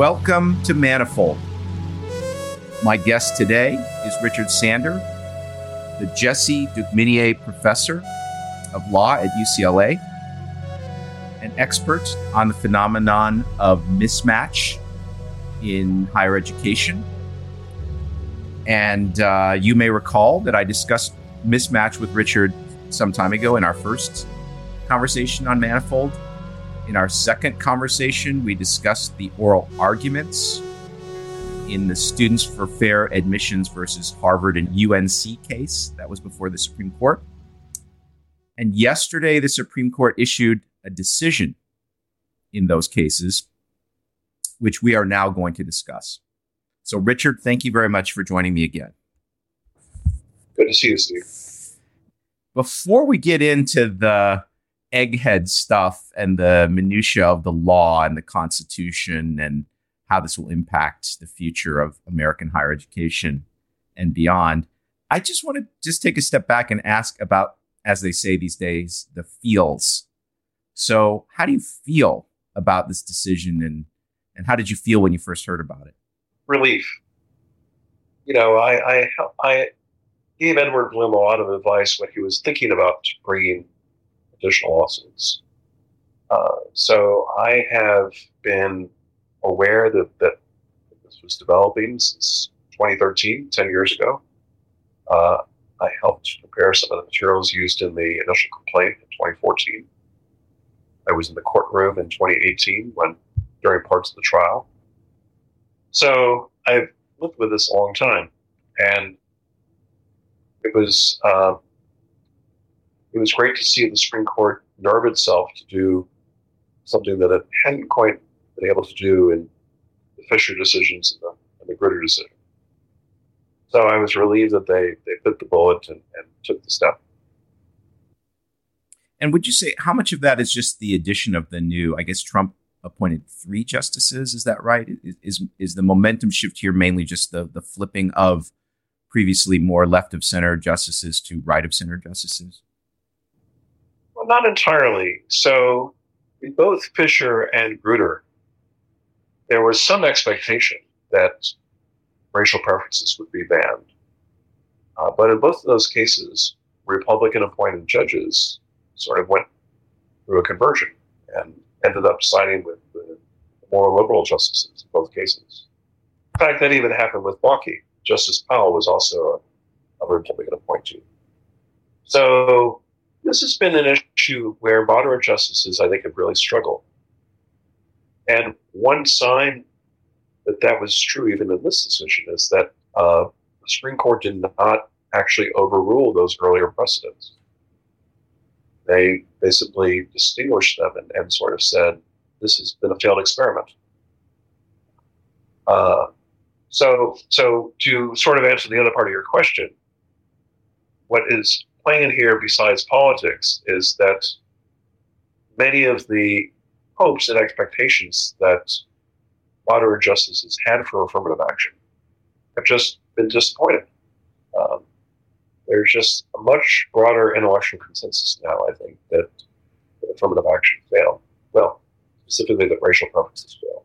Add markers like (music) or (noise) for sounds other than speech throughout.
Welcome to Manifold. My guest today is Richard Sander, the Jesse Dukeminier Professor of Law at UCLA, an expert on the phenomenon of mismatch in higher education. And uh, you may recall that I discussed mismatch with Richard some time ago in our first conversation on Manifold. In our second conversation, we discussed the oral arguments in the Students for Fair Admissions versus Harvard and UNC case. That was before the Supreme Court. And yesterday, the Supreme Court issued a decision in those cases, which we are now going to discuss. So, Richard, thank you very much for joining me again. Good to see you, Steve. Before we get into the egghead stuff and the minutia of the law and the Constitution and how this will impact the future of American higher education and beyond. I just want to just take a step back and ask about, as they say these days, the feels. So, how do you feel about this decision, and and how did you feel when you first heard about it? Relief. You know, I I, I gave Edward Blum a lot of advice when he was thinking about bringing additional lawsuits. Uh, so I have been aware that, that this was developing since 2013, 10 years ago. Uh, I helped prepare some of the materials used in the initial complaint in 2014. I was in the courtroom in 2018 when during parts of the trial. So I've lived with this a long time, and it was uh, it was great to see the Supreme Court nerve itself to do something that it hadn't quite been able to do in the Fisher decisions and the, and the Grutter decision. So I was relieved that they, they bit the bullet and, and took the step. And would you say how much of that is just the addition of the new? I guess Trump appointed three justices. Is that right? Is is, is the momentum shift here mainly just the the flipping of previously more left of center justices to right of center justices? Well, not entirely. So, both Fisher and Grutter, there was some expectation that racial preferences would be banned. Uh, but in both of those cases, Republican appointed judges sort of went through a conversion and ended up siding with the more liberal justices in both cases. In fact, that even happened with Bakke. Justice Powell was also a, a Republican appointee. So this has been an issue where moderate justices, I think, have really struggled. And one sign that that was true, even in this decision, is that uh, the Supreme Court did not actually overrule those earlier precedents. They basically distinguished them and, and sort of said this has been a failed experiment. Uh, so so to sort of answer the other part of your question, what is playing in here besides politics is that many of the hopes and expectations that moderate justices had for affirmative action have just been disappointed. Um, there's just a much broader intellectual consensus now, I think, that, affirmative action failed. Well, specifically that racial preferences fail.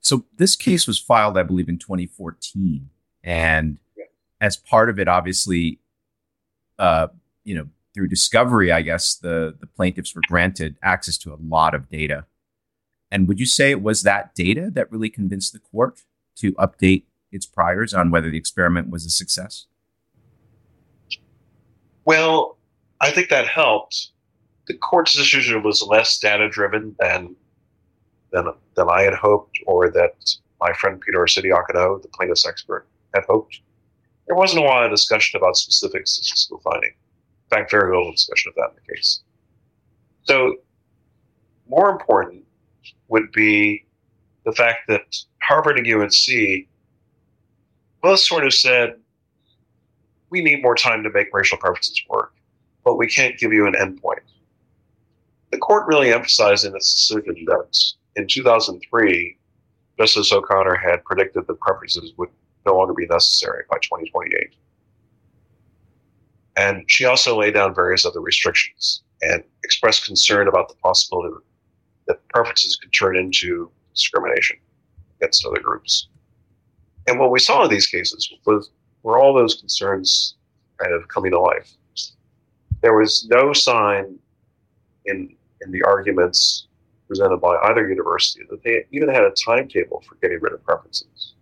So this case was filed, I believe, in 2014, and yeah. as part of it, obviously, uh, you know, through discovery, I guess the the plaintiffs were granted access to a lot of data. And would you say it was that data that really convinced the court to update its priors on whether the experiment was a success? Well, I think that helped. The court's decision was less data driven than than than I had hoped, or that my friend Peter Arcidiacono, the plaintiff's expert, had hoped there wasn't a lot of discussion about specific statistical finding. In fact, very little discussion of that in the case. So, more important would be the fact that Harvard and UNC both sort of said, we need more time to make racial preferences work, but we can't give you an endpoint. The court really emphasized in its decision that in 2003, Justice O'Connor had predicted that preferences would no longer be necessary by 2028. And she also laid down various other restrictions and expressed concern about the possibility that preferences could turn into discrimination against other groups. And what we saw in these cases was were all those concerns kind of coming to life. There was no sign in in the arguments presented by either university that they even had a timetable for getting rid of preferences.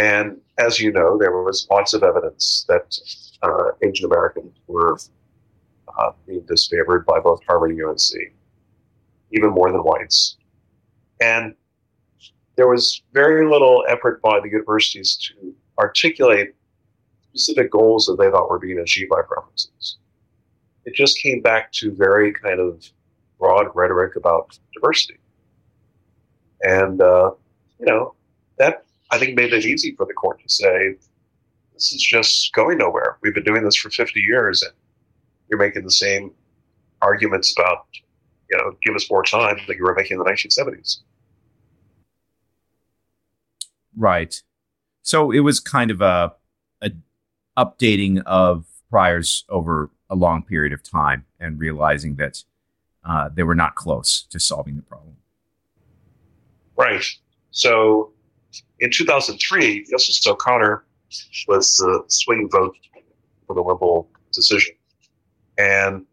And as you know, there was lots of evidence that uh, Asian Americans were uh, being disfavored by both Harvard and UNC, even more than whites. And there was very little effort by the universities to articulate specific goals that they thought were being achieved by preferences. It just came back to very kind of broad rhetoric about diversity. And, uh, you know, that I think made it easy for the court to say, this is just going nowhere. We've been doing this for 50 years and you're making the same arguments about, you know, give us more time that you were making in the 1970s. Right. So it was kind of a, a updating of priors over a long period of time and realizing that uh, they were not close to solving the problem. Right. So in 2003, Justice O'Connor was the swing vote for the liberal decision. And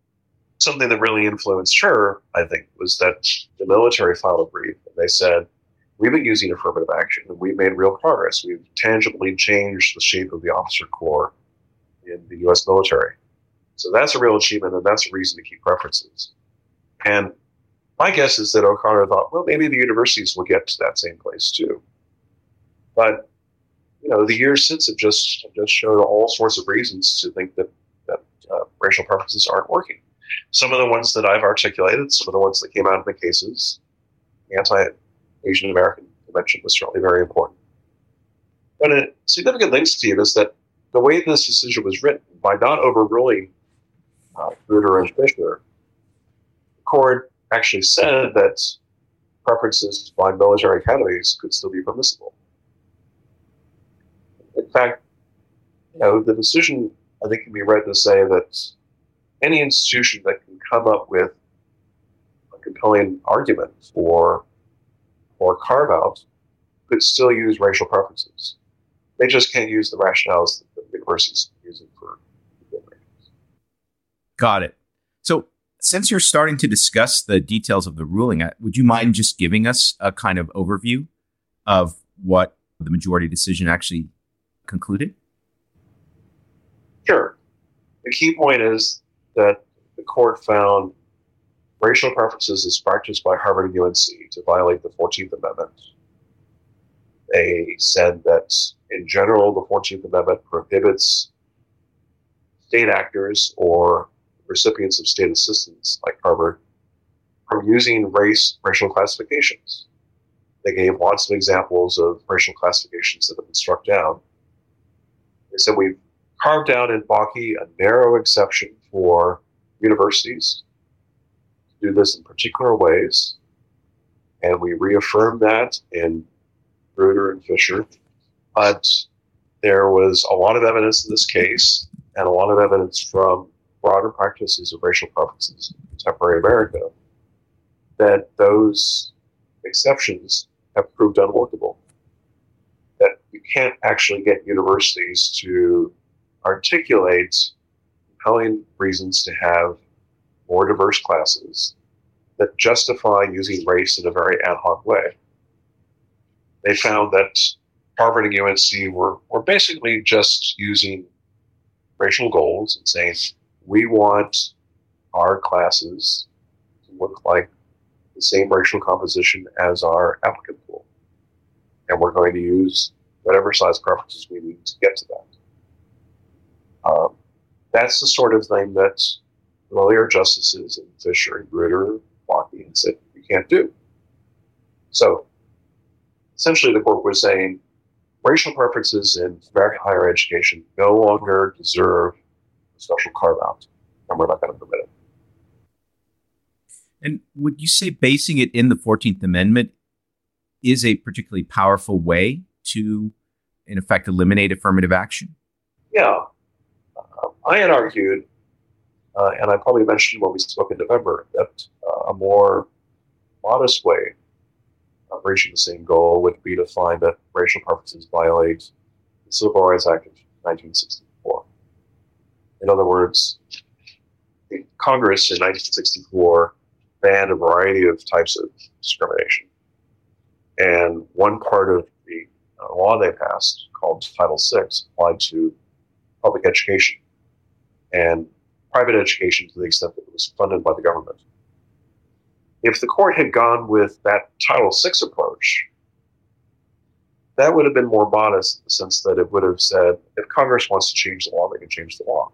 something that really influenced her, I think, was that the military filed a brief and they said, We've been using affirmative action and we've made real progress. We've tangibly changed the shape of the officer corps in the U.S. military. So that's a real achievement and that's a reason to keep preferences. And my guess is that O'Connor thought, well, maybe the universities will get to that same place too. But you know, the years since have just have just showed all sorts of reasons to think that that uh, racial preferences aren't working. Some of the ones that I've articulated, some of the ones that came out of the cases, the anti-Asian American Convention was certainly very important. But a significant thing, Steve, is that the way this decision was written, by not overruling uh, and Fisher, the court actually said that preferences by military academies could still be permissible. In fact, you know, the decision I think can be read to say that any institution that can come up with a compelling argument for or carve out could still use racial preferences. They just can't use the rationales that the universities are using for Got it. So, since you're starting to discuss the details of the ruling, uh, would you mind just giving us a kind of overview of what the majority decision actually concluded? Sure. The key point is that the court found racial preferences as practiced by Harvard and UNC to violate the 14th Amendment. They said that in general, the 14th Amendment prohibits state actors or recipients of state assistance, like Harvard, from using race racial classifications. They gave lots of examples of racial classifications that have been struck down. They said we've carved out in Bakke a narrow exception for universities to do this in particular ways. And we reaffirmed that in Grutter and Fisher. But there was a lot of evidence in this case and a lot of evidence from broader practices of racial preferences in contemporary America that those exceptions have proved unworkable that can't actually get universities to articulate compelling reasons to have more diverse classes that justify using race in a very ad hoc way. They found that Harvard and UNC were, were basically just using racial goals and saying, we want our classes to look like the same racial composition as our applicant pool and we're going to use whatever size preferences we need to get to that. Um, that's the sort of thing that earlier justices and Fisher and Grutter, and said you can't do. So essentially, the court was saying racial preferences in American higher education no longer deserve a special carve out, and we're not going to permit it. And would you say basing it in the 14th Amendment is a particularly powerful way to, in effect, eliminate affirmative action? Yeah. Uh, I had argued, uh, and I probably mentioned when we spoke in November, that uh, a more modest way of reaching the same goal would be to find that racial preferences violate the Civil Rights Act of 1964. In other words, Congress in 1964 banned a variety of types of discrimination. And one part of uh, law they passed, called Title VI, applied to public education and private education to the extent that it was funded by the government. If the court had gone with that Title VI approach, that would have been more modest in the sense that it would have said if Congress wants to change the law, they can change the law.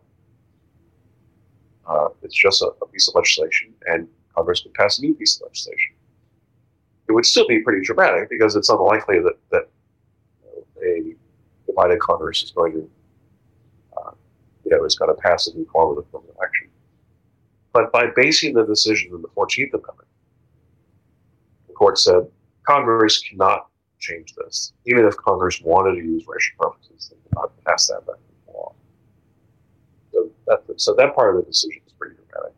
Uh, it's just a, a, piece of legislation, and Congress would pass a new piece of legislation. It would still be pretty dramatic because it's unlikely that, that a divided Congress is going to, uh, you know, is going to pass a new form of affirmative action. But by basing the decision on the 14th Amendment, the court said Congress cannot change this. Even if Congress wanted to use racial preferences, they cannot pass that back into that, so that part of the decision is pretty dramatic.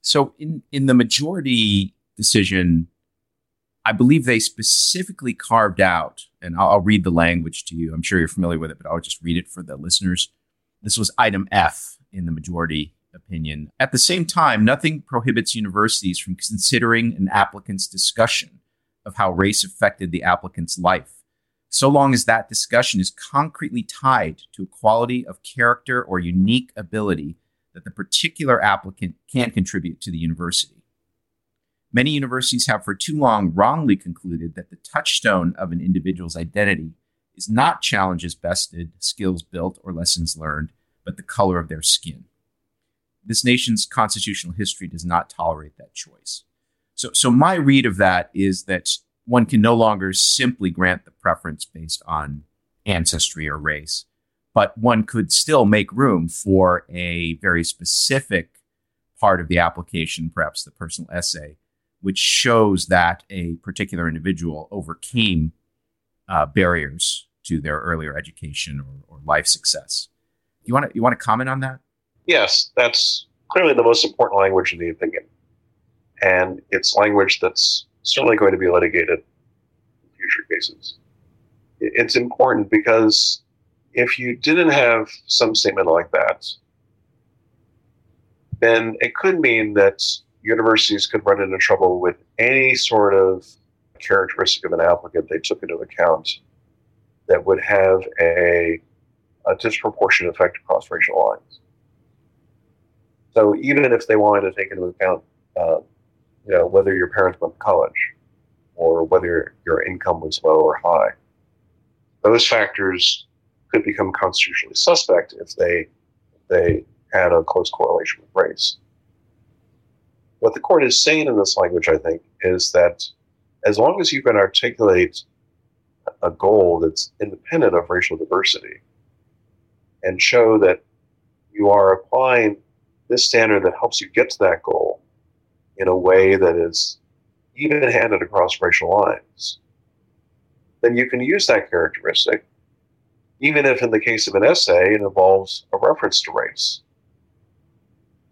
So in in the majority decision, I believe they specifically carved out, and I'll, I'll read the language to you. I'm sure you're familiar with it, but I'll just read it for the listeners. This was item F in the majority opinion. At the same time, nothing prohibits universities from considering an applicant's discussion of how race affected the applicant's life so long as that discussion is concretely tied to a quality of character or unique ability that the particular applicant can contribute to the university. Many universities have for too long wrongly concluded that the touchstone of an individual's identity is not challenges bested, skills built, or lessons learned, but the color of their skin. This nation's constitutional history does not tolerate that choice. So, so my read of that is that one can no longer simply grant the preference based on ancestry or race, but one could still make room for a very specific part of the application, perhaps the personal essay, which shows that a particular individual overcame uh, barriers to their earlier education or, or life success. You want to you want to comment on that? Yes, that's clearly the most important language in the opinion, and it's language that's certainly going to be litigated in future cases. It's important because if you didn't have some statement like that, then it could mean that universities could run into trouble with any sort of characteristic of an applicant they took into account that would have a, a disproportionate effect across racial lines. So even if they wanted to take into account uh, you know, whether your parents went to college or whether your income was low or high. Those factors could become constitutionally suspect if they if they had a close correlation with race. What the court is saying in this language, I think, is that as long as you can articulate a goal that's independent of racial diversity and show that you are applying this standard that helps you get to that goal in a way that is even handed across racial lines, then you can use that characteristic, even if in the case of an essay it involves a reference to race.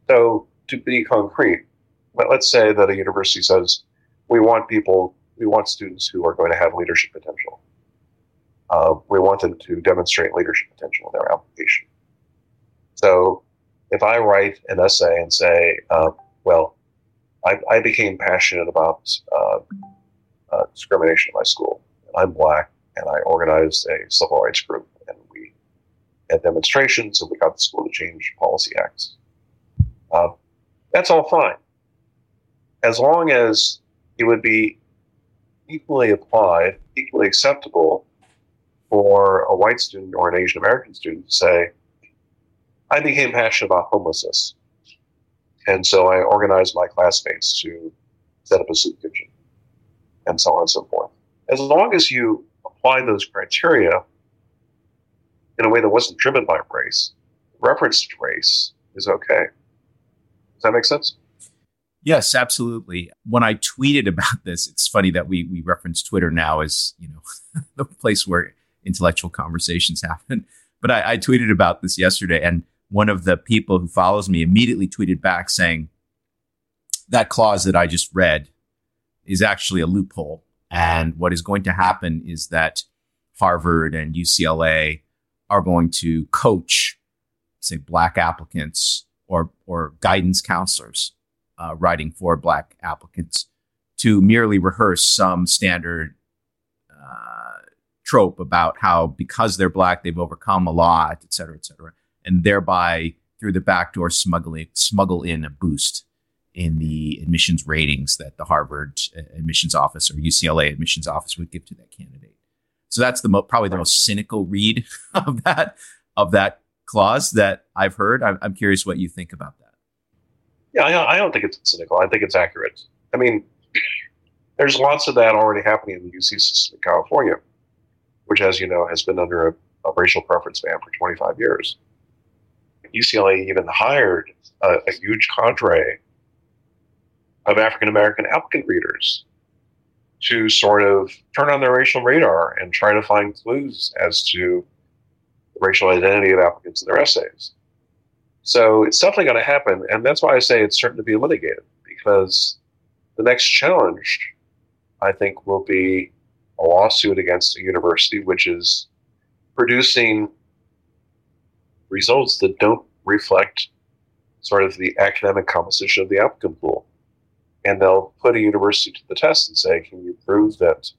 So, to be concrete, let's say that a university says, we want people, we want students who are going to have leadership potential. Uh, we want them to demonstrate leadership potential in their application. So, if I write an essay and say, uh, well, I, I became passionate about uh, uh, discrimination in my school. I'm black, and I organized a civil rights group, and we had demonstrations, and we got the school to change policy acts. Uh, that's all fine, as long as it would be equally applied, equally acceptable for a white student or an Asian American student to say, I became passionate about homelessness and so I organized my classmates to set up a soup kitchen and so on and so forth. As long as you apply those criteria in a way that wasn't driven by race, reference to race is okay. Does that make sense? Yes, absolutely. When I tweeted (laughs) about this, it's funny that we we reference Twitter now as you know (laughs) the place where intellectual conversations happen. But I, I tweeted about this yesterday, and one of the people who follows me immediately tweeted back saying, that clause that I just read is actually a loophole And what is going to happen is that Harvard and UCLA are going to coach, say, black applicants or, or guidance counselors uh, writing for black applicants to merely rehearse some standard uh, trope about how because they're black they've overcome a lot, et cetera, et cetera, and thereby through the back door smuggling smuggle in a boost in the admissions ratings that the Harvard uh, admissions office or UCLA admissions office would give to that candidate. So that's the mo- probably the most cynical read (laughs) of that of that clause that I've heard. I'm, I'm curious what you think about that. Yeah, I, I don't think it's cynical. I think it's accurate. I mean, (clears throat) there's lots of that already happening in the UC system in California, which, as you know, has been under a, a racial preference ban for 25 years. UCLA even hired a, a huge cadre of African American applicant readers to sort of turn on their racial radar and try to find clues as to the racial identity of applicants in their essays. So it's definitely going to happen, and that's why I say it's certain to be litigated because the next challenge, I think, will be a lawsuit against a university which is producing results that don't reflect sort of the academic composition of the applicant pool. And they'll put a university to the test and say, can you prove that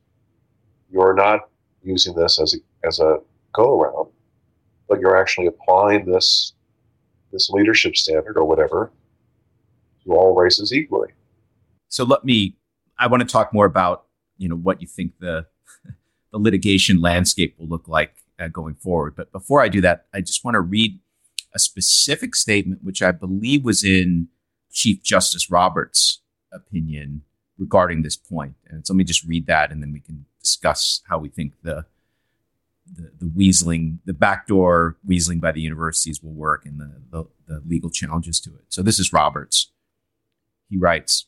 you're not using this as a, as a go around, but you're actually applying this this leadership standard or whatever to all races equally. So let me I want to talk more about, you know, what you think the (laughs) the litigation landscape will look like uh, going forward. But before I do that, I just want to read a specific statement which I believe was in Chief Justice Roberts' opinion regarding this point. And so let me just read that and then we can discuss how we think the the, the weaseling, the backdoor weaseling by the universities will work and the, the, the legal challenges to it. So this is Roberts. He writes,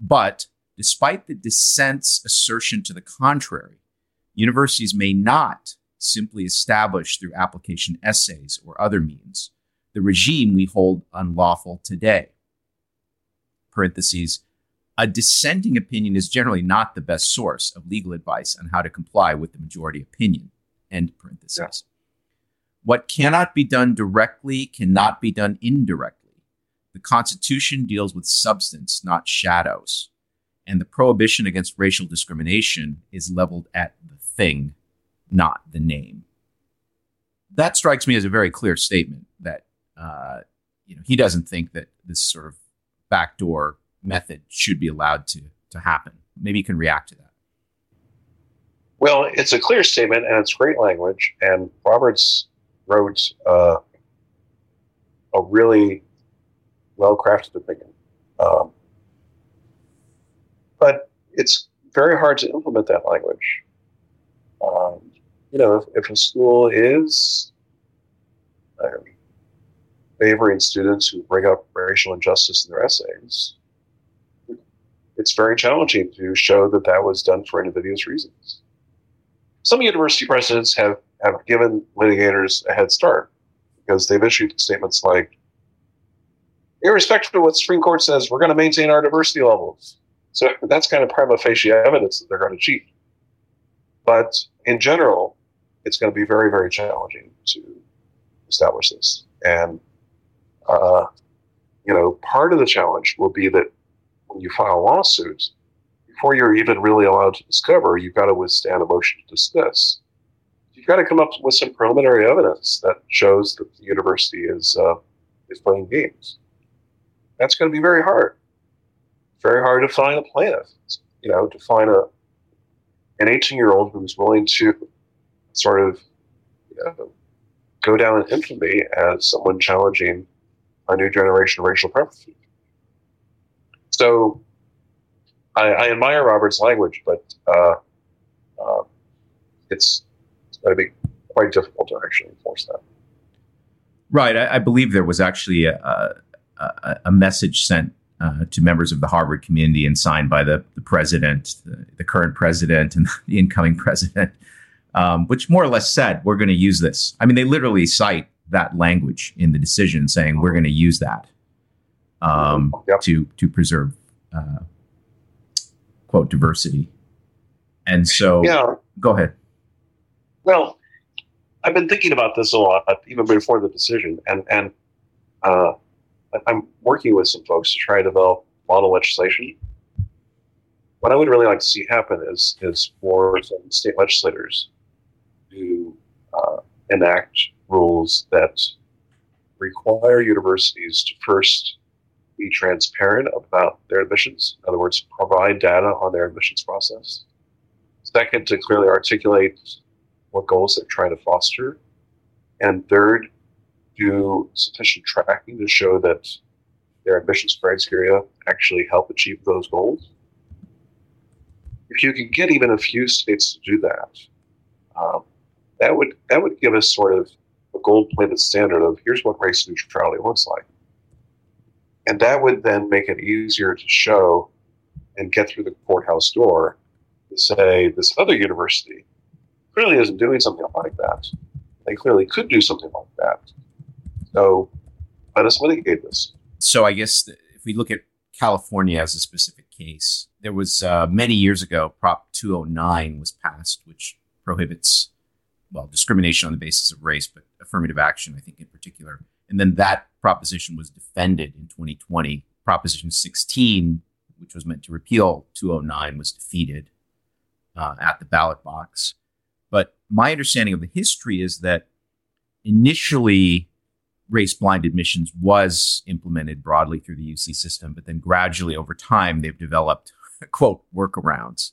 but despite the dissent's assertion to the contrary, universities may not simply establish through application essays or other means the regime we hold unlawful today. Parentheses, a dissenting opinion is generally not the best source of legal advice on how to comply with the majority opinion. End parentheses. Yeah. What cannot be done directly cannot be done indirectly. The Constitution deals with substance, not shadows. And the prohibition against racial discrimination is leveled at the thing, not the name. That strikes me as a very clear statement that uh, you know he doesn't think that this sort of backdoor method should be allowed to to happen. Maybe you can react to that. Well, it's a clear statement and it's great language. And Roberts wrote uh, a really well crafted opinion. Um, but it's very hard to implement that language. Um, you know, if, if, a school is uh, favoring students who bring up racial injustice in their essays, it's very challenging to show that that was done for invidious reasons. Some university presidents have, have given litigators a head start because they've issued statements like, irrespective of what the Supreme Court says, we're going to maintain our diversity levels. So that's kind of prima facie evidence that they're going to cheat. But in general, it's going to be very, very challenging to establish this. And, uh, you know, part of the challenge will be that when you file lawsuits, before you're even really allowed to discover, you've got to withstand a motion to dismiss. You've got to come up with some preliminary evidence that shows that the university is uh, is playing games. That's going to be very hard. Very hard to find a plaintiff. You know, to find a an 18 year old who's willing to sort of you know, go down in infamy as someone challenging a new generation of racial preferences. So I, I admire Robert's language, but uh, uh, it's, it's going to be quite difficult to actually enforce that. Right. I, I believe there was actually a, a, a message sent uh, to members of the Harvard community and signed by the, the president, the, the current president, and (laughs) the incoming president, um, which more or less said, we're going to use this. I mean, they literally cite that language in the decision saying we're going to use that um, yep. to, to preserve uh, quote diversity. And so, yeah, go ahead. Well, I've been thinking about this a lot, even before the decision, and and uh, I'm working with some folks to try to develop model legislation. What I would really like to see happen is is for some state legislators to uh, enact rules that require universities to first be transparent about their admissions. In other words, provide data on their admissions process. Second, to clearly articulate what goals they're trying to foster. And third, do sufficient tracking to show that their admissions criteria actually help achieve those goals. If you can get even a few states to do that, um, that would that would give us sort of a gold-plated standard of here's what race neutrality looks like, and that would then make it easier to show and get through the courthouse door to say this other university clearly isn't doing something like that. They clearly could do something like that. So let us litigate this. So I guess if we look at California as a specific case, there was uh, many years ago, Prop 209 was passed, which prohibits well discrimination on the basis of race, but affirmative action, I think in particular. And then that proposition was defended in 2020. Proposition 16, which was meant to repeal 209, was defeated uh, at the ballot box. But my understanding of the history is that initially race blind admissions was implemented broadly through the UC system, but then gradually over time they've developed (laughs) quote workarounds.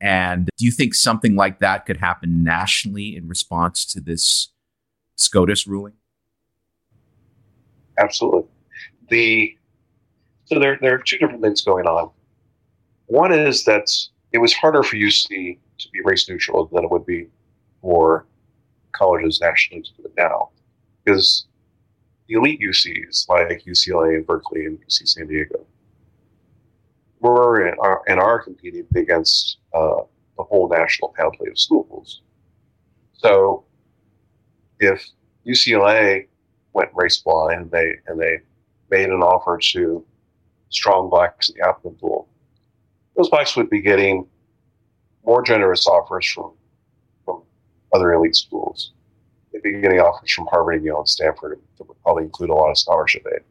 And do you think something like that could happen nationally in response to this SCOTUS ruling? Absolutely. The so there there are two different things going on. One is that it was harder for UC to be race neutral than it would be for colleges nationally to do it now. Because the elite UCs like UCLA and Berkeley and UC San Diego were and are, and are competing against uh, the whole national panoply of schools. So if UCLA went race blind and they and they made an offer to strong blacks in the applicant pool, those blacks would be getting more generous offers from from other elite schools. They'd be getting offers from Harvard and Yale and Stanford that would probably include a lot of scholarship aid.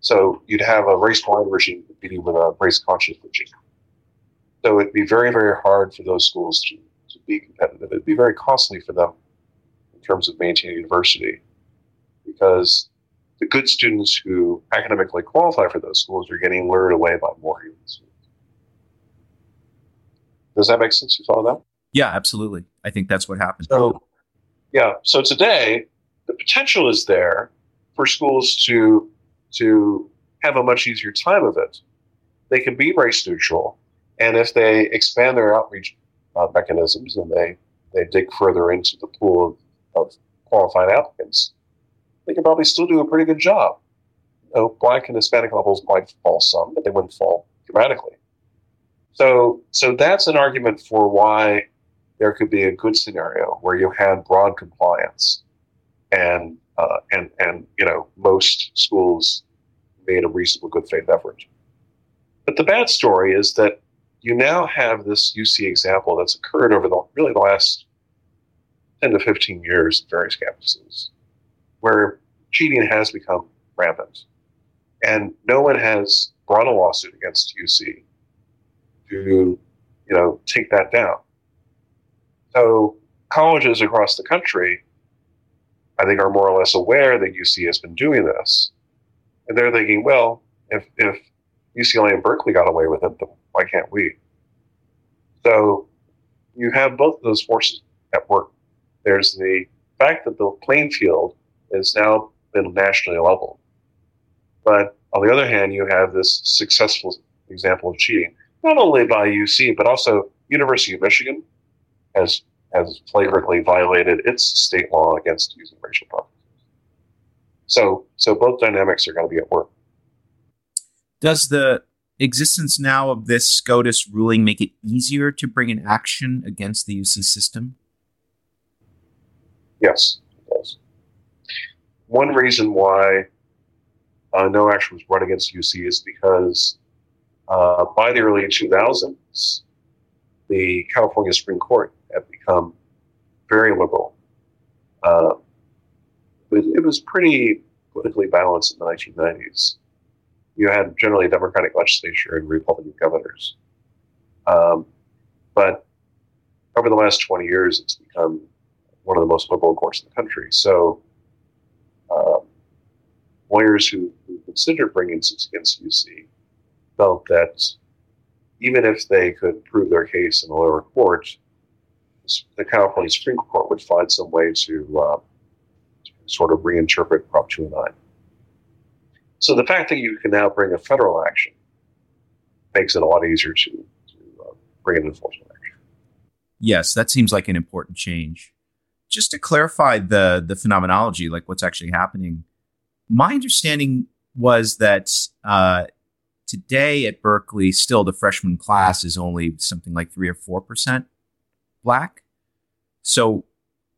So you'd have a race blind regime competing with a race conscious regime. So it'd be very, very hard for those schools to, to be competitive. It'd be very costly for them in terms of maintaining diversity because the good students who academically qualify for those schools are getting lured away by more elite students. Does that make sense? You follow that? Yeah, absolutely. I think that's what happened. So, yeah. So today, the potential is there for schools to to have a much easier time of it. They can be race neutral, and if they expand their outreach uh, mechanisms and they they dig further into the pool of, of qualified applicants, they could probably still do a pretty good job. You know, black and Hispanic levels might fall some, but they wouldn't fall dramatically. So, so that's an argument for why there could be a good scenario where you had broad compliance, and uh, and and you know most schools made a reasonable good faith effort. But the bad story is that you now have this UC example that's occurred over the really the last ten to fifteen years at various campuses, where cheating has become rampant, and no one has brought a lawsuit against UC to, you know, take that down. So colleges across the country, I think, are more or less aware that UC has been doing this, and they're thinking, well, if if UCLA and Berkeley got away with it, then why can't we? So you have both those forces at work. There's the fact that the playing field has now been nationally leveled. But on the other hand, you have this successful example of cheating not only by UC but also University of Michigan has has flagrantly violated its state law against using racial preferences. So so both dynamics are going to be at work. Does the existence now of this SCOTUS ruling make it easier to bring an action against the UC system? Yes. One reason why uh, no action was brought against UC is because uh, by the early 2000s, the California Supreme Court had become very liberal. Uh, it, it was pretty politically balanced in the 1990s. You had generally a Democratic legislature and Republican governors. Um, but over the last 20 years, it's become one of the most liberal courts in the country. So lawyers who, who considered bringing suits against UC felt that even if they could prove their case in a lower court, the California Supreme Court would find some way to, uh, sort of reinterpret Prop 209. So the fact that you can now bring a federal action makes it a lot easier to, to uh, bring an enforcement action. Yes, that seems like an important change. Just to clarify the the phenomenology, like what's actually happening, my understanding was that uh, today at Berkeley, still the freshman class is only something like three or four percent black. So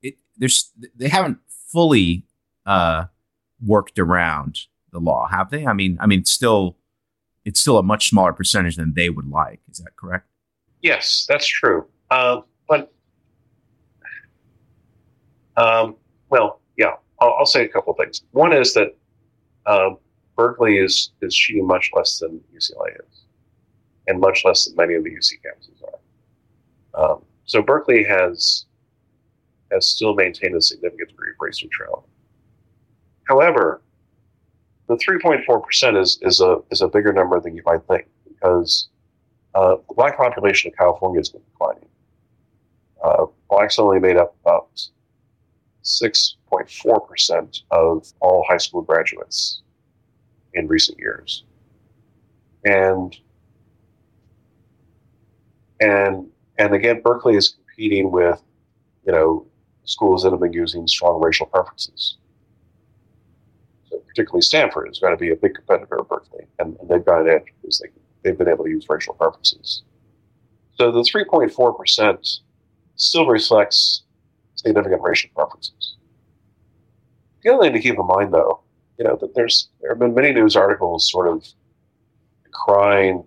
it, there's they haven't fully uh, worked around the law, have they? I mean, I mean, still, it's still a much smaller percentage than they would like. Is that correct? Yes, that's true. Uh, but, um, well, yeah, I'll, I'll, say a couple things. One is that uh, Berkeley is is cheating much less than UCLA is, and much less than many of the UC campuses are. Um, so Berkeley has has still maintained a significant degree of race neutrality. However, the 3.4% is, is, a, is a bigger number than you might think because uh, the black population of California has been declining. Uh, blacks only made up about 6.4% of all high school graduates in recent years. And and and again, Berkeley is competing with, you know, schools that have been using strong racial preferences So particularly Stanford, is going to be a big competitor of Berkeley, and, and they've got an edge because they, they've been able to use racial preferences. So the 3.4% still reflects significant racial preferences. The other thing to keep in mind, though, you know, that there's there have been many news articles sort of crying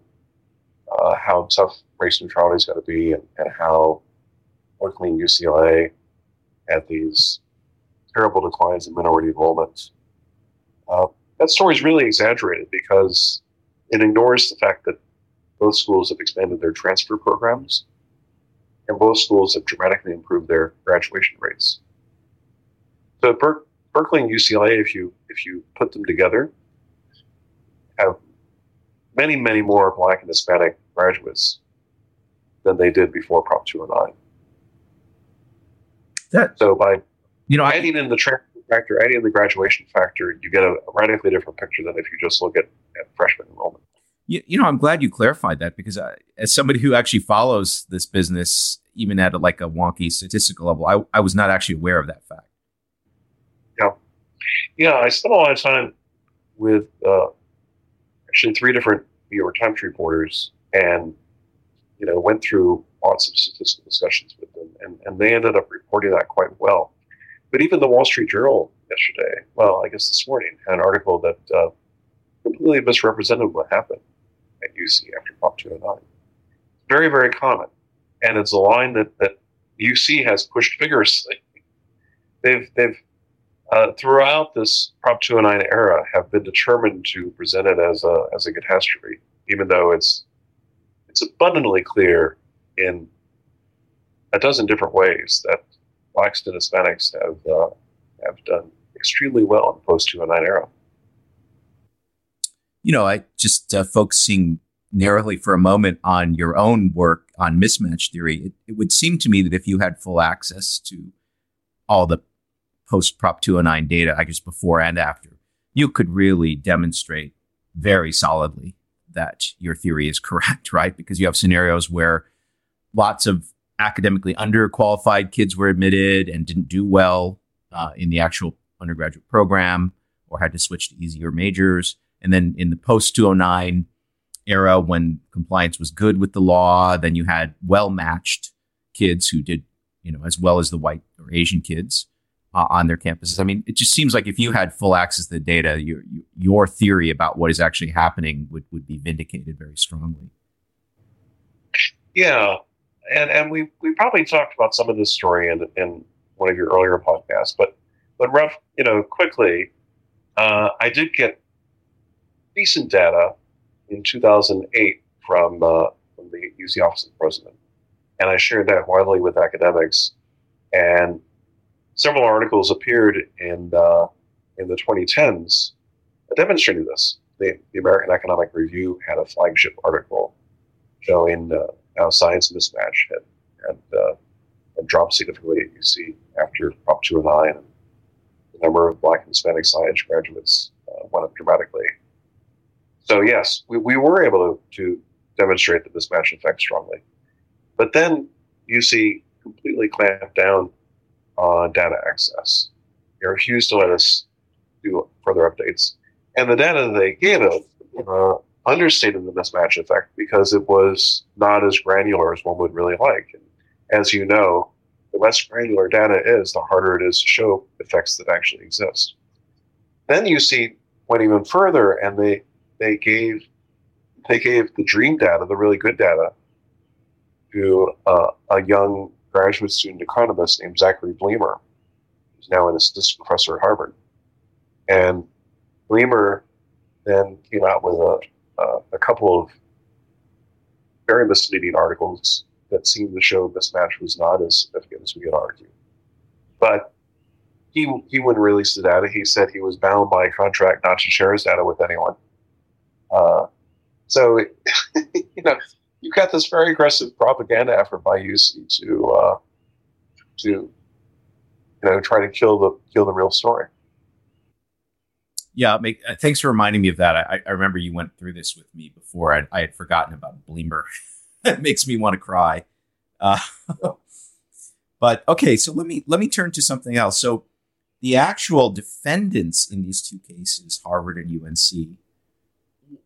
uh, how tough race neutrality is going to be, and, and how and UCLA had these terrible declines in minority enrollment uh, that story is really exaggerated because it ignores the fact that both schools have expanded their transfer programs and both schools have dramatically improved their graduation rates. So Ber- Berkeley and UCLA, if you if you put them together, have many many more Black and Hispanic graduates than they did before Prop 209. That so by you know adding I, in the transfer factor, adding in the graduation factor, you get a, radically different picture than if you just look at, at freshman enrollment. You, you know, I'm glad you clarified that because I, as somebody who actually follows this business, even at a, like a wonky statistical level, I, I was not actually aware of that fact. Yeah. Yeah, I spent a lot of time with uh, actually three different New York Times reporters and, you know, went through lots of statistical discussions with them, and, and they ended up reporting that quite well. But even the Wall Street Journal yesterday, well, I guess this morning, had an article that uh, completely misrepresented what happened at UC after Prop 209. Very, very common. And it's a line that, that UC has pushed vigorously. They've, they've uh, throughout this Prop 209 era, have been determined to present it as a, as a catastrophe, even though it's, it's abundantly clear in a dozen different ways that blacks and Hispanics have uh, have done extremely well in post 209 era. You know, I just uh, focusing narrowly for a moment on your own work on mismatch theory. It, it would seem to me that if you had full access to all the post Prop 209 data, I guess before and after, you could really demonstrate very solidly that your theory is correct, (laughs) right? Because you have scenarios where lots of academically underqualified kids were admitted and didn't do well uh, in the actual undergraduate program or had to switch to easier majors. And then in the post 209 era, when compliance was good with the law, then you had well matched kids who did, you know, as well as the white or Asian kids uh, on their campuses. I mean, it just seems like if you had full access to the data, your your theory about what is actually happening would would be vindicated very strongly. Yeah, and and we we probably talked about some of this story in in one of your earlier podcasts, but but rough, you know, quickly, uh, I did get decent data in 2008 from, uh, from the UC Office of the President, and I shared that widely with academics, and several articles appeared in uh, in the 2010s demonstrating this. The, the, American Economic Review had a flagship article showing uh, how science mismatch had, had, uh, had dropped significantly at UC after Prop 209. And the number of Black and Hispanic science graduates uh, went up dramatically. So, yes, we, we were able to, to demonstrate this match effect strongly. But then UC completely clamped down on data access. They refused to let us do further updates. And the data they gave us uh, understated the mismatch effect because it was not as granular as one would really like. And as you know, the less granular data is, the harder it is to show effects that actually exist. Then UC went even further, and they they gave they gave the dream data, the really good data, to uh, a young graduate student economist named Zachary Bleemer, who's now an assistant professor at Harvard. And Bleemer then came out with a, a couple of very misleading articles that seemed to show mismatch was not as significant as we had argued. But he he wouldn't release the data. He said he was bound by contract not to share his data with anyone. Uh, so (laughs) you know you've got this very aggressive propaganda effort by UC to uh, to you know try to kill the kill the real story. Yeah, make, uh, thanks for reminding me of that. I, I, remember you went through this with me before. I, I had forgotten about Bleemer. (laughs) it makes me want to cry. Uh, (laughs) but okay, so let me let me turn to something else. So the actual defendants in these two cases, Harvard and UNC,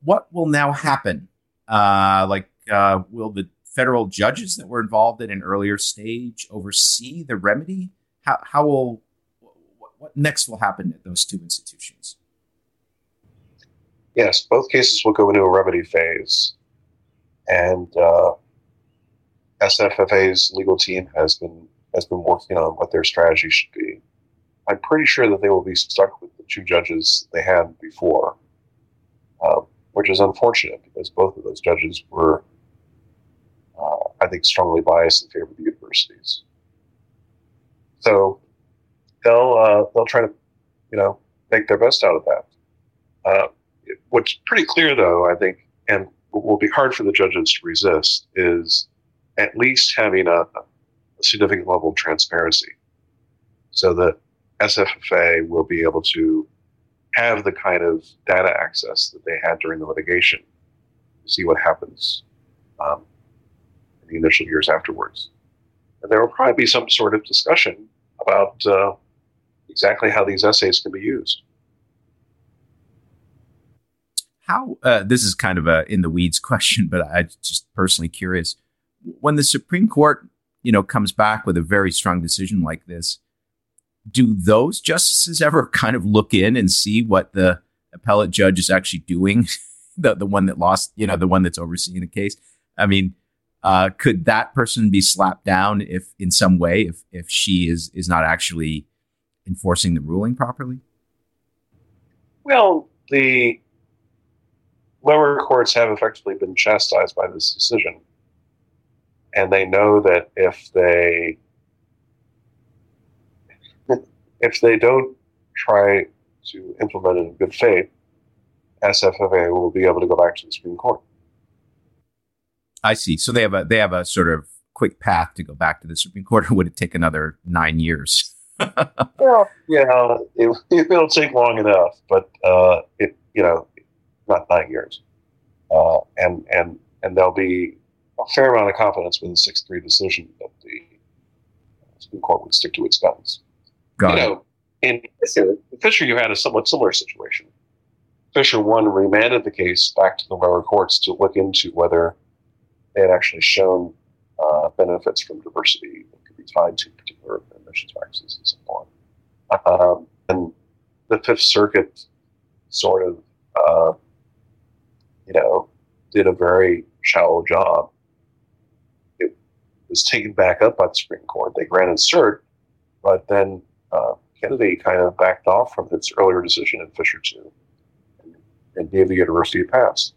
what will now happen? Uh, like, uh, will the federal judges that were involved at an earlier stage oversee the remedy? How, how will what next will happen at those two institutions? yes, both cases will go into a remedy phase, and uh, SFFA's legal team has been has been working on what their strategy should be. I'm pretty sure that they will be stuck with the two judges they had before, uh, which is unfortunate because both of those judges were, uh, I think, strongly biased in favor of the universities. So they'll uh, they'll try to, you know, make their best out of that. Uh, what's pretty clear, though, I think, and will be hard for the judges to resist, is at least having a, a significant level of transparency so that SFFA will be able to have the kind of data access that they had during the litigation to see what happens um, in the initial years afterwards. And there will probably be some sort of discussion about uh, exactly how these essays can be used how uh, this is kind of a in the weeds question, (laughs) but I just personally curious when the Supreme Court, you know, comes back with a very strong decision like this. Do those justices ever kind of look in and see what the appellate judge is actually doing? (laughs) the the one that lost, you know, the one that's overseeing the case. I mean, uh, could that person be slapped down if, in some way, if if she is is not actually enforcing the ruling properly? Well, the lower courts have effectively been chastised by this decision. And they know that if they if they don't try to implement it in good faith, SFFA will be able to go back to the Supreme Court. I see. So they have a they have a sort of quick path to go back to the Supreme Court, or would it take another nine years? (laughs) well, yeah, it, will take long enough, but uh, it you know not nine years. Uh, and and and there'll be a fair amount of confidence with the six three decision that the Supreme Court would stick to its guns. Got you it. know, in Fisher, you had a somewhat similar situation. Fisher one remanded the case back to the lower courts to look into whether they had actually shown uh, benefits from diversity that could be tied to particular emissions practices and so on. Um, and the Fifth Circuit sort of uh, you know, did a very shallow job. It, was taken back up by the Supreme Court. They granted cert, but then uh, Kennedy kind of backed off from its earlier decision in Fisher 2 and gave the university a pass.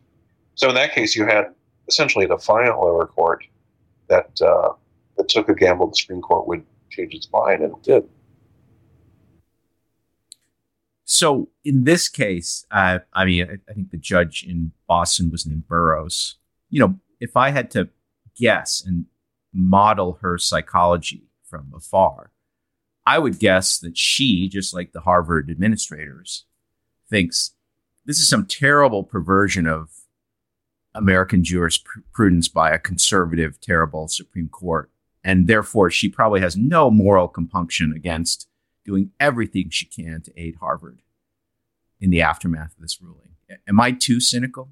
So in that case, you had essentially a defiant lower court that uh, that took a gamble the Supreme Court would change its mind, and it did. So in this case, uh, I mean, I, I think the judge in Boston was named Burroughs. You know, if I had to guess and model her psychology from afar, I would guess that she, just like the Harvard administrators, thinks this is some terrible perversion of American jurisprudence by a conservative, terrible Supreme Court. And therefore, she probably has no moral compunction against doing everything she can to aid Harvard in the aftermath of this ruling. Am I too cynical?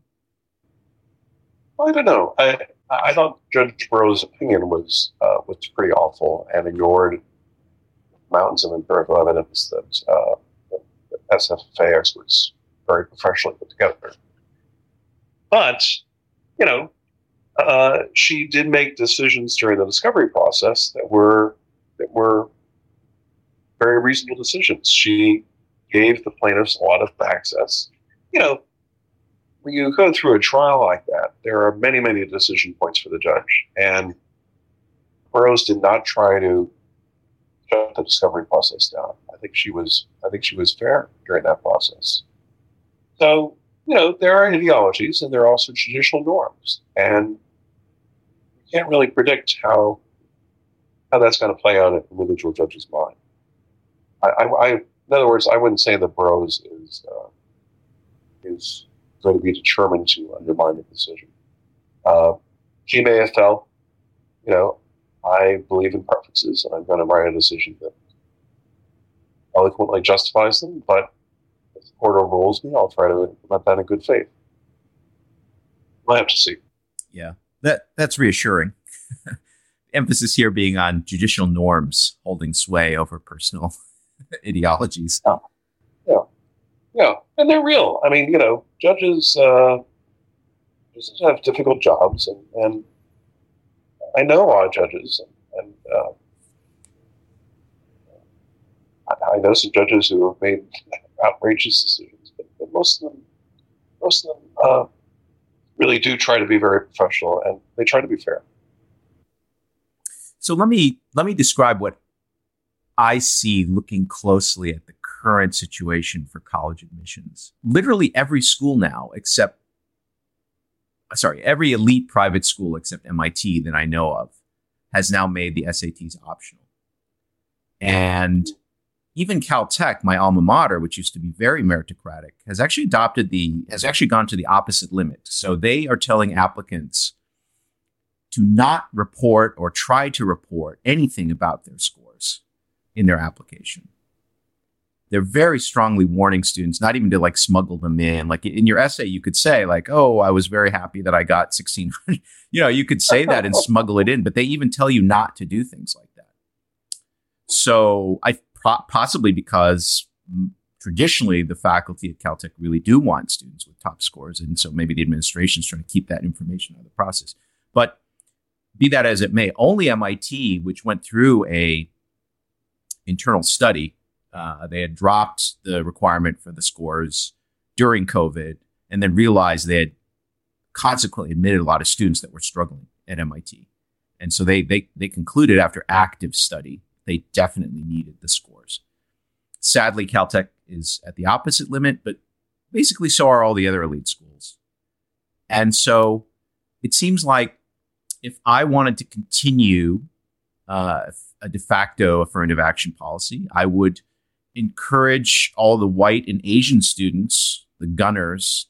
I don't know. I I thought Judge Burroughs' opinion was uh, was pretty awful and ignored mountains of empirical evidence that, uh, that SFFA experts very professionally put together. But you know, uh, she did make decisions during the discovery process that were that were very reasonable decisions. She gave the plaintiffs a lot of access. You know, when you go through a trial like that, there are many, many decision points for the judge, and Burroughs did not try to shut the discovery process down. I think she was, I think she was fair during that process. So you know, there are ideologies and there are also traditional norms, and you can't really predict how how that's going to play out in an individual judge's mind. I, I, I, in other words, I wouldn't say that Burroughs is uh, is going to be determined to undermine the decision. Uh, she may have felt, you know, I believe in preferences, and I'm going to write a decision that eloquently justifies them, but if the court overrules me, I'll try to implement that in good faith. We'll have to see. Yeah, that that's reassuring. (laughs) Emphasis here being on judicial norms holding sway over personal (laughs) ideologies. Yeah. yeah, yeah, and they're real. I mean, you know, judges uh, judges have difficult jobs, and, and I know a lot of judges, and, and uh, I know some judges who have made outrageous decisions, but, but most of them, most of them uh, really do try to be very professional and they try to be fair. So let me let me describe what I see looking closely at the current situation for college admissions. Literally every school now, except sorry, every elite private school except MIT that I know of, has now made the SATs optional. And even Caltech, my alma mater, which used to be very meritocratic, has actually adopted the has actually gone to the opposite limit. So they are telling applicants to not report or try to report anything about their scores in their application. They're very strongly warning students not even to like smuggle them in. Like in your essay, you could say like, "Oh, I was very happy that I got 1600." (laughs) you know, you could say that and smuggle it in, but they even tell you not to do things like that. So I possibly because mm, traditionally the faculty at Caltech really do want students with top scores. And so maybe the administration is trying to keep that information out of the process. But be that as it may, only MIT, which went through a internal study, uh, they had dropped the requirement for the scores during COVID and then realized they had consequently admitted a lot of students that were struggling at MIT. And so they, they, they concluded after active study they definitely needed the scores. Sadly, Caltech is at the opposite limit, but basically so are all the other elite schools. And so it seems like if I wanted to continue uh, a de facto affirmative action policy, I would encourage all the white and Asian students, the gunners,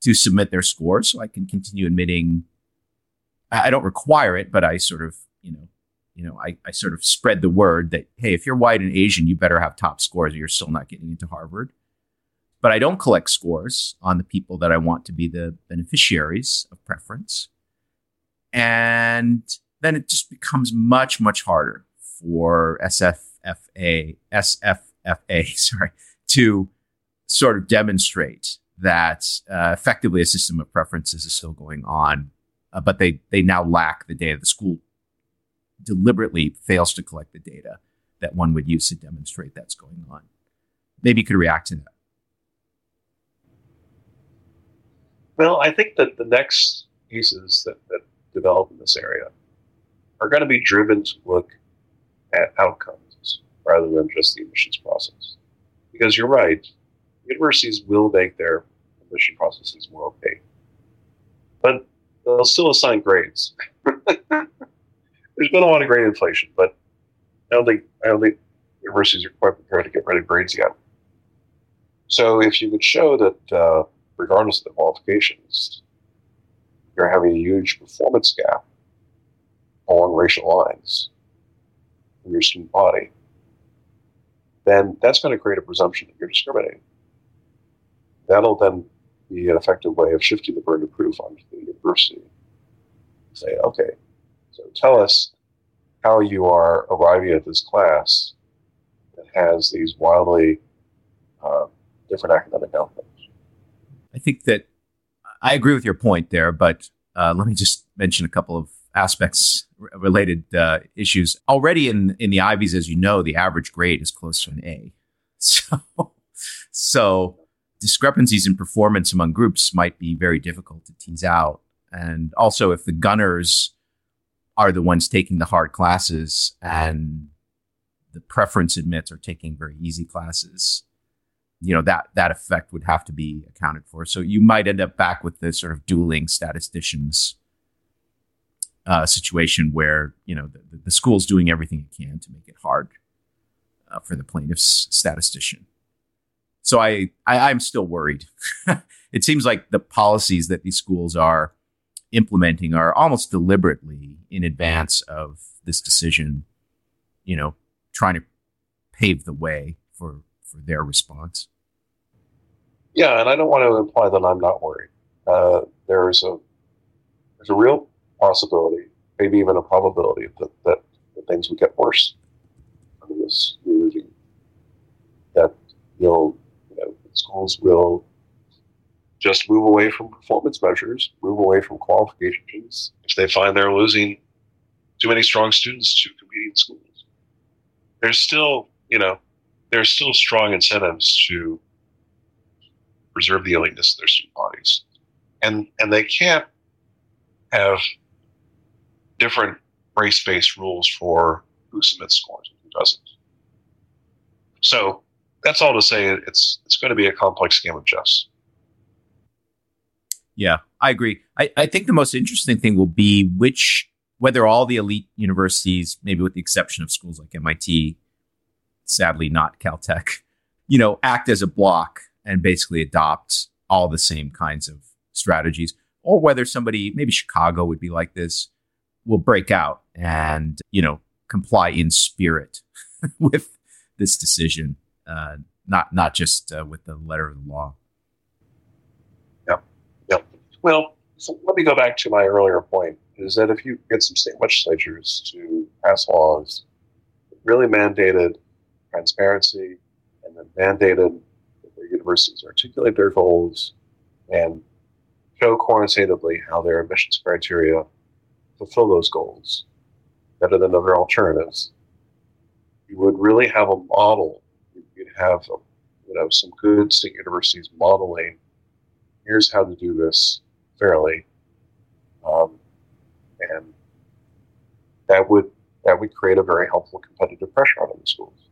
to submit their scores so I can continue admitting. I don't require it, but I sort of, you know, you know, I, I sort of spread the word that, hey, if you're white and Asian, you better have top scores or you're still not getting into Harvard. But I don't collect scores on the people that I want to be the beneficiaries of preference. And then it just becomes much, much harder for SFFA, SFFA, (laughs) sorry, to sort of demonstrate that uh, effectively a system of preferences is still going on, uh, but they they now lack the data. The school deliberately fails to collect the data that one would use to demonstrate that's going on. Maybe you could react to that. Well, I think that the next pieces that, that develop in this area are going to be driven to look at outcomes rather than just the admissions process. Because you're right, universities will make their admission processes more opaque, but they'll still assign grades. (laughs) There's been a lot of grade inflation, but I don't think I don't think universities are quite prepared to get rid of grades yet. So if you could show that, uh, regardless of the qualifications, you're having a huge performance gap along racial lines in your student body, then that's going to create a presumption that you're discriminating. That'll then be an effective way of shifting the burden of proof onto the university. Say, okay, so tell us how you are arriving at this class that has these wildly uh, different academic outcomes. I think that I agree with your point there, but uh, let me just mention a couple of aspects related uh, issues. Already in in the Ivies, as you know, the average grade is close to an A. (laughs) So, so discrepancies in performance among groups might be very difficult to tease out. And also, if the gunners are the ones taking the hard classes and the preference admits are taking very easy classes, you know that that effect would have to be accounted for. So you might end up back with the sort of dueling statisticians uh, situation where you know the, the school's doing everything it can to make it hard uh, for the plaintiff's statistician. So I, I I'm still worried. (laughs) it seems like the policies that these schools are implementing are almost deliberately in advance of this decision. You know, trying to pave the way for for their response. Yeah, and I don't want to imply that I'm not worried. Uh, there is a there's a real possibility, maybe even a probability that, that, that things would get worse under this new regime. That you'll, you know, schools will just move away from performance measures, move away from qualifications if they find they're losing too many strong students to competing schools. There's still, you know, there's still strong incentives to preserve the eliteness of their student bodies. And and they can't have different race based rules for who submits scores and who doesn't. So that's all to say it's it's going to be a complex game of chess. Yeah, I agree. I, I think the most interesting thing will be which whether all the elite universities, maybe with the exception of schools like MIT, sadly not Caltech, you know, act as a block and basically adopt all the same kinds of strategies, or whether somebody, maybe Chicago would be like this, will break out and you know comply in spirit (laughs) with this decision, uh, not not just uh, with the letter of the law. Yep, yep. Well, so let me go back to my earlier point: is that if you get some state legislatures to pass laws that really mandated transparency and then mandated that their universities articulate their goals and show quantitatively how their admissions criteria fulfill those goals better than other alternatives, you would really have a model. You'd have a, you know some good state universities modeling. Here's how to do this fairly, um, and that would that would create a very helpful competitive pressure on the schools.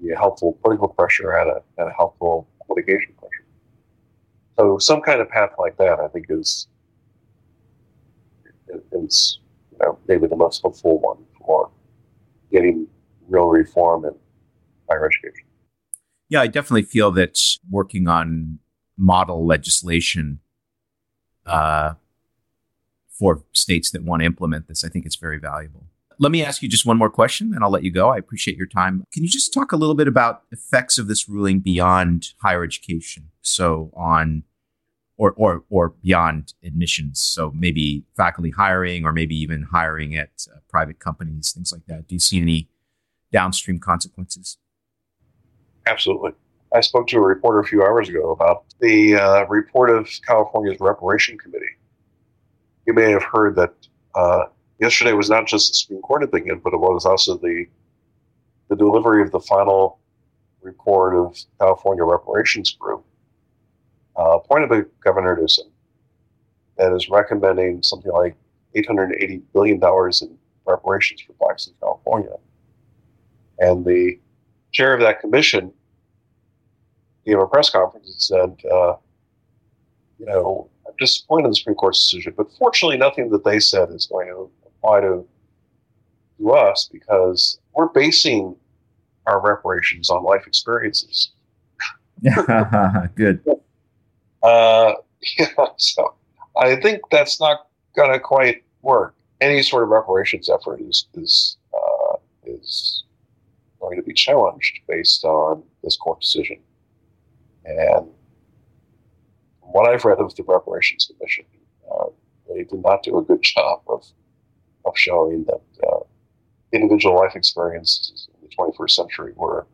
Be a helpful political pressure and a, and a helpful litigation pressure. So some kind of path like that, I think, is know, maybe the most hopeful one for getting real reform in higher education. Yeah, I definitely feel that working on model legislation uh, for states that want to implement this, I think it's very valuable. Let me ask you just one more question, and I'll let you go. I appreciate your time. Can you just talk a little bit about effects of this ruling beyond higher education? So on or or or beyond admissions. So maybe faculty hiring, or maybe even hiring at uh, private companies, things like that. Do you see any downstream consequences? Absolutely. I spoke to a reporter a few hours ago about the uh, report of California's reparation committee. You may have heard that uh, yesterday was not just the Supreme Court opinion, but it was also the the delivery of the final report of California Reparations Group, uh, appointed by Governor Newsom, that is recommending something like $880 billion in reparations for blacks in California. And the chair of that commission gave a press conference and said, uh, you know, I'm disappointed in the Supreme Court's decision, but fortunately, nothing that they said is going to apply to, to us because we're basing our reparations on life experiences. (laughs) Good. (laughs) Uh, (laughs) yeah, so I think that's not going to quite work. Any sort of reparations effort is is uh, is going to be challenged based on this court decision. And what I've read of the reparations commission, uh, they did not do a good job of of showing that uh, individual life experiences in the 21st century were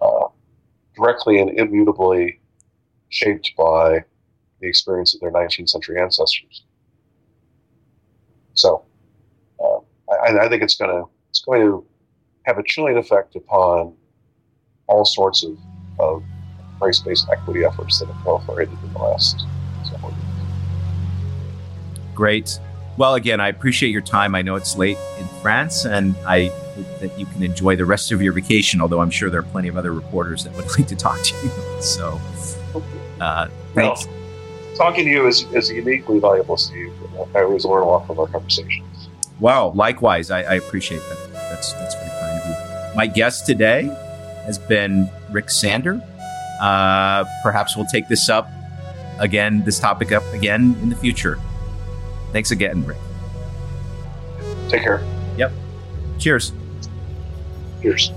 uh, directly and immutably shaped by the experience of their 19th century ancestors. So, uh, I, I, think it's going to it's going to have a chilling effect upon all sorts of, of race-based equity efforts that have proliferated in the last several years. Great. Well, again, I appreciate your time. I know it's late in France, and I hope that you can enjoy the rest of your vacation. Although I'm sure there are plenty of other reporters that would (laughs) like to talk to you. So, uh, talking to you is, is uniquely valuable, Steve. I always learn a lot from our conversations. Wow, likewise. I, I appreciate that. That's that's very kind of you. My guest today has been Rick Sander. Uh, perhaps we'll take this up again, this topic up again in the future. Thanks again, Rick. Take care. Yep. Cheers. Cheers.